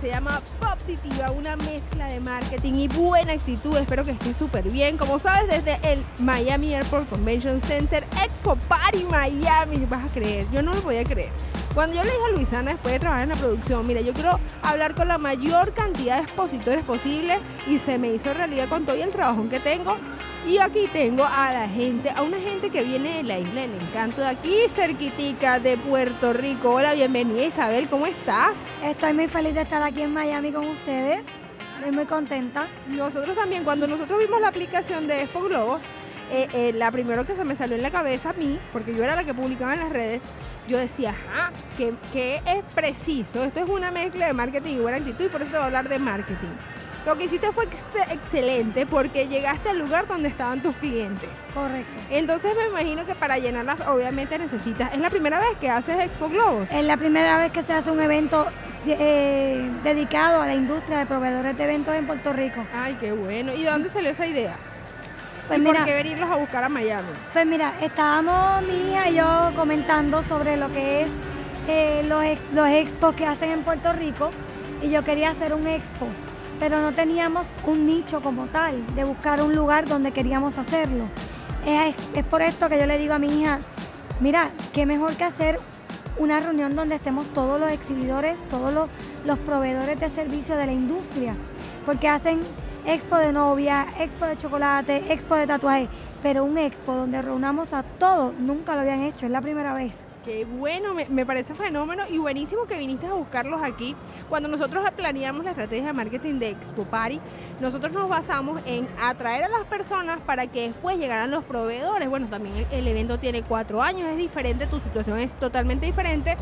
se llama Positiva, una mezcla de marketing y buena actitud. Espero que esté súper bien. Como sabes, desde el Miami Airport Convention Center, Expo Party Miami, vas a creer, yo no lo podía creer. Cuando yo le dije a Luisana después de trabajar en la producción, mira, yo quiero hablar con la mayor cantidad de expositores posible y se me hizo realidad con todo el trabajo que tengo. Y aquí tengo a la gente, a una gente que viene de la isla del encanto de aquí, cerquitica de Puerto Rico. Hola, bienvenida Isabel, ¿cómo estás? Estoy muy feliz de estar aquí en Miami con ustedes. Estoy muy contenta. Nosotros también, cuando nosotros vimos la aplicación de Expo Globo, eh, eh, la primero que se me salió en la cabeza a mí, porque yo era la que publicaba en las redes, yo decía, ajá, que, es preciso. Esto es una mezcla de marketing y buena actitud y por eso te voy a hablar de marketing. Lo que hiciste fue excelente porque llegaste al lugar donde estaban tus clientes. Correcto. Entonces me imagino que para llenarlas obviamente necesitas. ¿Es la primera vez que haces Expo Globos? Es la primera vez que se hace un evento eh, dedicado a la industria de proveedores de eventos en Puerto Rico. Ay, qué bueno. ¿Y de dónde salió esa idea? Pues por qué venirlos a buscar a Miami? Pues mira, estábamos mi hija y yo comentando sobre lo que es eh, los, los expos que hacen en Puerto Rico y yo quería hacer un expo, pero no teníamos un nicho como tal, de buscar un lugar donde queríamos hacerlo. Es, es por esto que yo le digo a mi hija, mira, qué mejor que hacer una reunión donde estemos todos los exhibidores, todos los, los proveedores de servicio de la industria, porque hacen expo de novia, expo de chocolate, expo de tatuaje, pero un expo donde reunamos a todos, nunca lo habían hecho, es la primera vez. Qué bueno, me, parece fenómeno y buenísimo que viniste a buscarlos aquí. Cuando nosotros planeamos la estrategia de marketing de Expo Party, nosotros nos basamos en atraer a las personas para que después llegaran los proveedores. Bueno, también el, evento tiene cuatro años, es diferente, tu situación es totalmente diferente,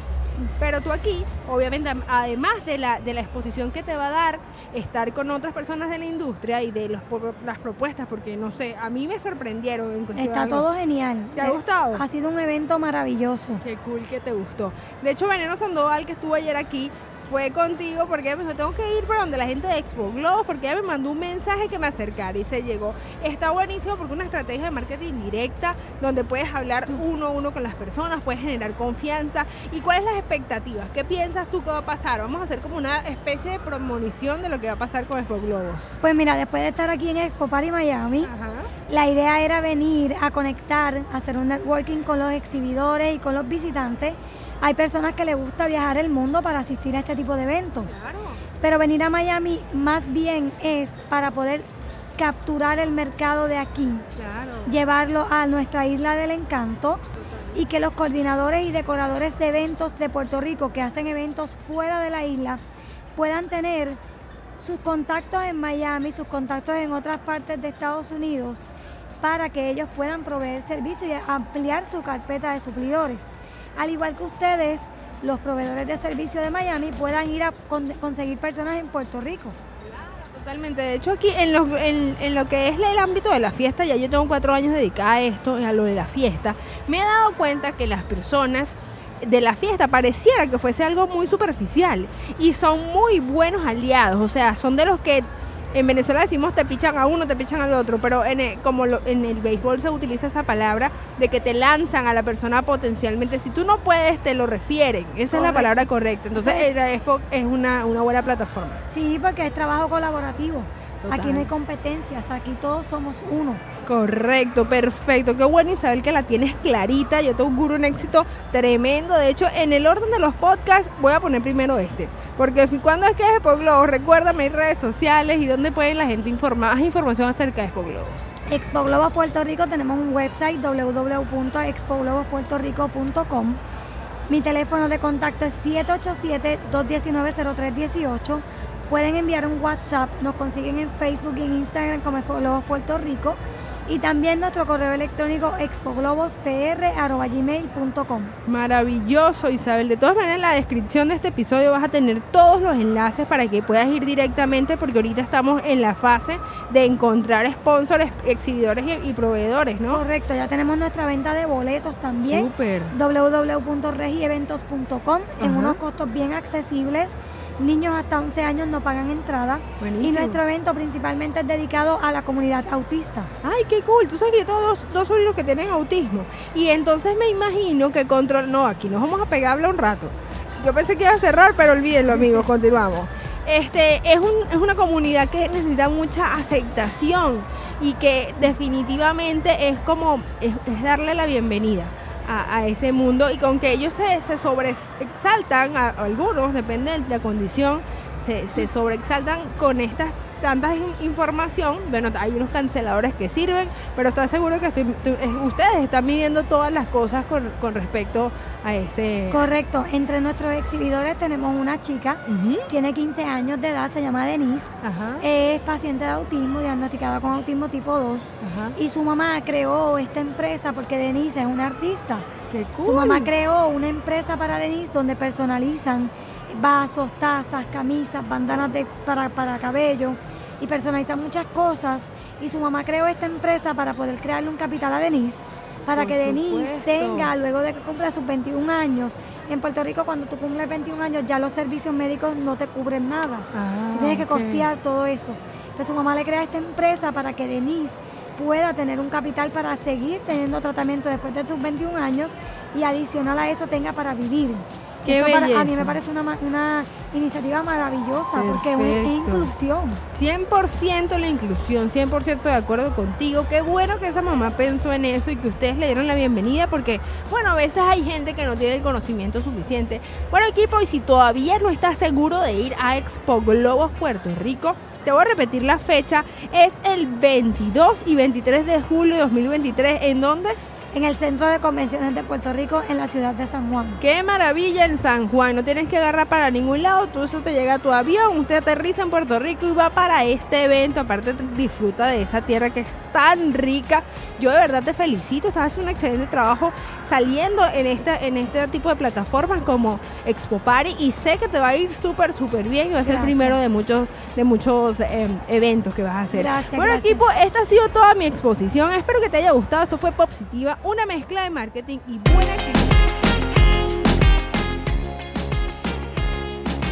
pero tú aquí, obviamente, además de la, de la exposición que te va a dar, estar con otras personas de la industria y de las propuestas, porque no sé, a mí me sorprendieron. Está todo genial. ¿Te ha gustado? Ha sido un evento maravilloso. Qué cool que te gustó. De hecho, Veneno Sandoval, que estuvo ayer aquí, fue contigo porque me dijo, tengo que ir para donde la gente de Expo Globo porque ella me mandó un mensaje que me acercara y se llegó. Está buenísimo porque una estrategia de marketing directa donde puedes hablar uno a uno con las personas, puedes generar confianza. ¿Y cuáles las expectativas? ¿Qué piensas tú que va a pasar? Vamos a hacer como una especie de premonición de lo que va a pasar con Expo Globos. Pues mira, después de estar aquí en Expo Party Miami, la idea era venir a conectar, a hacer un networking con los exhibidores y con los visitantes. Hay personas que les gusta viajar el mundo para asistir a este tipo de eventos. Pero venir a Miami más bien es para poder capturar el mercado de aquí, llevarlo a nuestra isla del encanto y que los coordinadores y decoradores de eventos de Puerto Rico que hacen eventos fuera de la isla puedan tener sus contactos en Miami, sus contactos en otras partes de Estados Unidos para que ellos puedan proveer servicios y ampliar su carpeta de suplidores al igual que ustedes, los proveedores de servicio de Miami, puedan ir a conseguir personas en Puerto Rico. Totalmente. De hecho, aquí en lo, en, lo que es el ámbito de la fiesta, ya yo tengo cuatro años dedicada a esto, a lo de la fiesta, me he dado cuenta que las personas de la fiesta pareciera que fuese algo muy superficial y son muy buenos aliados, o sea, son de los que en Venezuela decimos te pichan a uno, te pichan al otro, pero en como en el béisbol se utiliza esa palabra de que te lanzan a la persona potencialmente. Si tú no puedes, te lo refieren. Esa es la palabra correcta. Entonces, es una, una buena plataforma. Sí, porque es trabajo colaborativo. Aquí no hay competencias, aquí todos somos uno. Correcto, perfecto. Qué bueno Isabel que la tienes clarita. Yo te auguro un éxito tremendo. De hecho, en el orden de los podcasts voy a poner primero este. Porque cuando es que es Expo recuérdame mis redes sociales y dónde pueden la gente informar más información acerca de Expo Globos. Expo Globos Puerto Rico tenemos un website www.expoglobosportorico.com. Mi teléfono de contacto es 787-219-0318 pueden enviar un WhatsApp, nos consiguen en Facebook y en Instagram como Expo Globos Puerto Rico y también nuestro correo electrónico expoglobospr.gmail.com. Maravilloso, Isabel. De todas maneras, en la descripción de este episodio vas a tener todos los enlaces para que puedas ir directamente, porque ahorita estamos en la fase de encontrar sponsors, exhibidores y, proveedores, ¿no? Correcto, ya tenemos nuestra venta de boletos también. Súper. www.regieventos.com en unos costos bien accesibles niños hasta 11 años no pagan entrada. Y nuestro evento principalmente es dedicado a la comunidad autista. Ay, qué cool. Tú sabes que yo tengo dos, dos sobrinos que tienen autismo. Y entonces me imagino que control... No, aquí nos vamos a pegarle un rato. Yo pensé que iba a cerrar, pero olvídenlo, amigos. Continuamos. Este, es, un, es una comunidad que necesita mucha aceptación y que definitivamente es como, es, darle la bienvenida. A, ese mundo y con que ellos se, se sobreexaltan, a, algunos, depende de la condición, se, se sobreexaltan con estas tanta información, bueno, hay unos canceladores que sirven, pero estoy seguro que ustedes están midiendo todas las cosas con, respecto a ese... Correcto, entre nuestros exhibidores tenemos una chica, tiene 15 años de edad, se llama Denise, es paciente de autismo, diagnosticada con autismo tipo 2, y su mamá creó esta empresa porque Denise es una artista. Qué cool. Su mamá creó una empresa para Denise donde personalizan vasos, tazas, camisas, bandanas de, para, para cabello y personaliza muchas cosas. Y su mamá creó esta empresa para poder crearle un capital a Denise, para que Denise tenga, luego de que cumpla sus 21 años, en Puerto Rico cuando tú cumples 21 años ya los servicios médicos no te cubren nada. Ah, tienes que costear todo eso. Entonces su mamá le crea esta empresa para que Denise pueda tener un capital para seguir teniendo tratamiento después de sus 21 años y adicional a eso tenga para vivir a mí me parece una, iniciativa maravillosa porque es inclusión. 100% la inclusión, 100% de acuerdo contigo. Qué bueno que esa mamá pensó en eso y que ustedes le dieron la bienvenida porque, bueno, a veces hay gente que no tiene el conocimiento suficiente. Bueno, equipo, y si todavía no estás seguro de ir a Expo Globos Puerto Rico, te voy a repetir la fecha. Es el 22 y 23 de julio de 2023. ¿En dónde es? En el Centro de Convenciones de Puerto Rico en la ciudad de San Juan. Qué maravilla en San Juan, no tienes que agarrar para ningún lado, tú eso te llega a tu avión, usted aterriza en Puerto Rico y va para este evento, aparte disfruta de esa tierra que es tan rica. Yo de verdad te felicito, estás haciendo un excelente trabajo saliendo en este, en este tipo de plataformas como Expo Party y sé que te va a ir súper, súper bien y va a ser el primero de muchos, de muchos em, eventos que vas a hacer. Gracias, bueno equipo, esta ha sido toda mi exposición, espero que te haya gustado, esto fue Positiva una mezcla de marketing y buena.